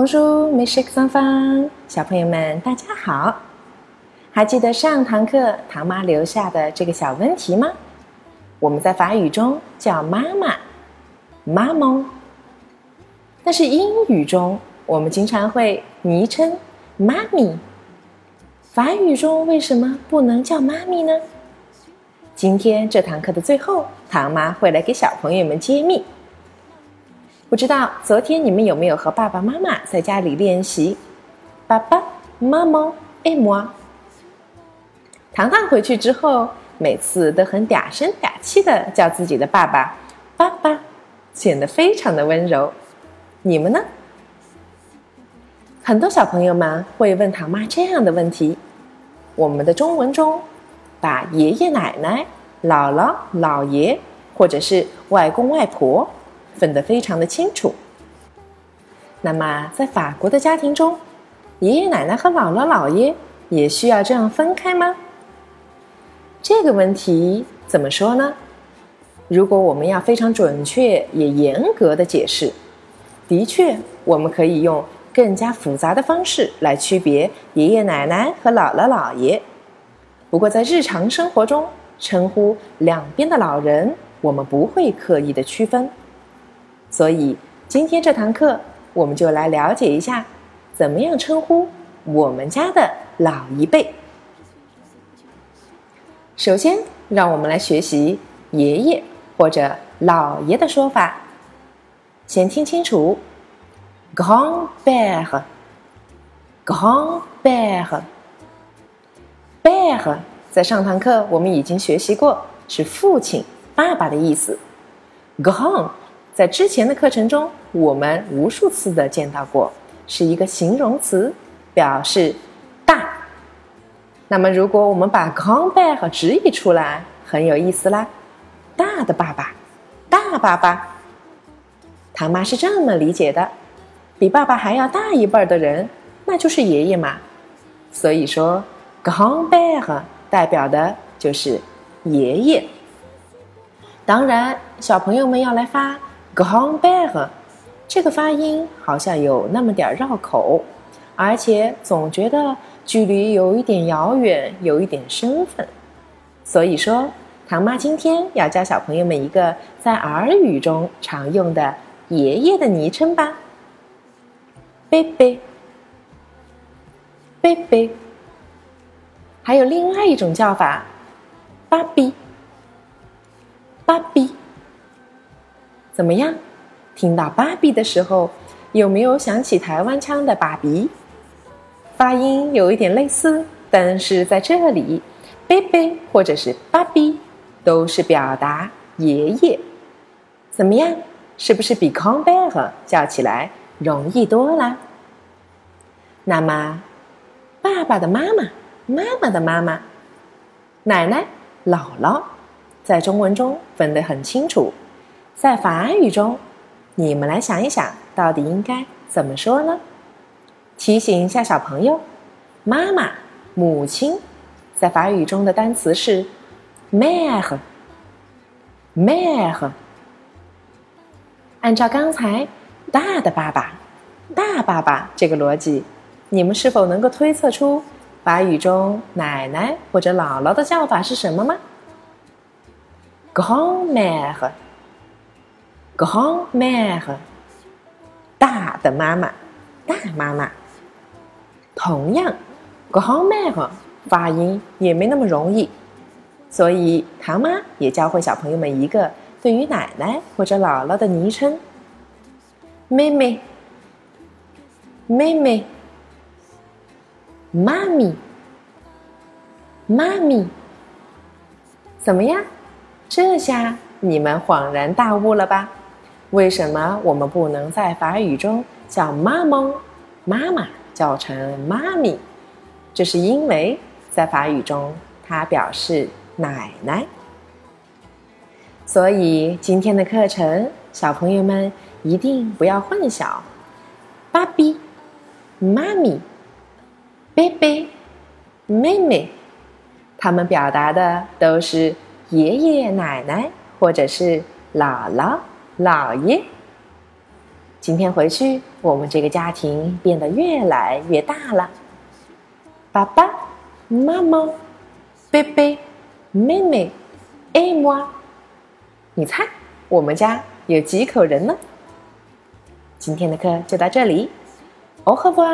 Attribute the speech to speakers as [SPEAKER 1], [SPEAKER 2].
[SPEAKER 1] Bonjour, mes chers enfants，小朋友们，大家好。还记得上堂课唐妈留下的这个小问题吗？我们在法语中叫妈妈，妈妈。但是英语中，我们经常会昵称妈咪。法语中为什么不能叫妈咪呢？今天这堂课的最后，唐妈会来给小朋友们揭秘。不知道昨天你们有没有和爸爸妈妈在家里练习？爸爸妈妈爱我。糖糖回去之后，每次都很嗲声嗲气的叫自己的爸爸“爸爸”，显得非常的温柔。你们呢？很多小朋友们会问唐妈这样的问题：我们的中文中，把爷爷奶奶、姥姥姥爷或者是外公外婆。分得非常的清楚。那么，在法国的家庭中，爷爷奶奶和姥姥姥爷也需要这样分开吗？这个问题怎么说呢？如果我们要非常准确也严格的解释，的确，我们可以用更加复杂的方式来区别爷爷奶奶和姥姥姥爷。不过，在日常生活中，称呼两边的老人，我们不会刻意的区分。所以，今天这堂课，我们就来了解一下，怎么样称呼我们家的老一辈。首先，让我们来学习爷爷或者姥爷的说法。先听清楚：grand-père，grand-père，père，在上堂课我们已经学习过，是父亲、爸爸的意思。grand。在之前的课程中，我们无数次的见到过，是一个形容词，表示大。那么，如果我们把 “grand” 和直译出来，很有意思啦，大的爸爸，大爸爸。唐妈是这么理解的：比爸爸还要大一辈的人，那就是爷爷嘛。所以说，“grand” 代表的就是爷爷。当然，小朋友们要来发。Grand-père，这个发音好像有那么点绕口，而且总觉得距离有一点遥远，有一点身份。所以说，唐妈今天要教小朋友们一个在耳语中常用的爷爷的昵称吧。贝贝，贝贝，还有另外一种叫法，芭比，芭比。怎么样？听到“芭比”的时候，有没有想起台湾腔的“爸比”？发音有一点类似，但是在这里，“baby” 或者是“芭比”都是表达爷爷。怎么样？是不是比 c o m b a r 叫起来容易多了？那么，爸爸的妈妈、妈妈的妈妈、奶奶、姥姥，在中文中分得很清楚。在法语中，你们来想一想，到底应该怎么说呢？提醒一下小朋友，妈妈、母亲，在法语中的单词是 mère，mère。按照刚才大的爸爸、大爸爸这个逻辑，你们是否能够推测出法语中奶奶或者姥姥的叫法是什么吗？grand-mère。Grand-mère，大的妈妈，大妈妈。同样，Grand-mère 发音也没那么容易，所以唐妈也教会小朋友们一个对于奶奶或者姥姥的昵称：妹妹、妹妹、妈咪、妈咪。怎么样？这下你们恍然大悟了吧？为什么我们不能在法语中叫妈妈妈妈叫成妈咪？这是因为在法语中它表示奶奶。所以今天的课程，小朋友们一定不要混淆，爸比、妈咪、贝贝、妹妹，他们表达的都是爷爷奶奶或者是姥姥。姥爷。今天回去，我们这个家庭变得越来越大了。爸爸妈妈、贝贝、妹妹、艾玛，你猜我们家有几口人呢？今天的课就到这里，欧呵吧。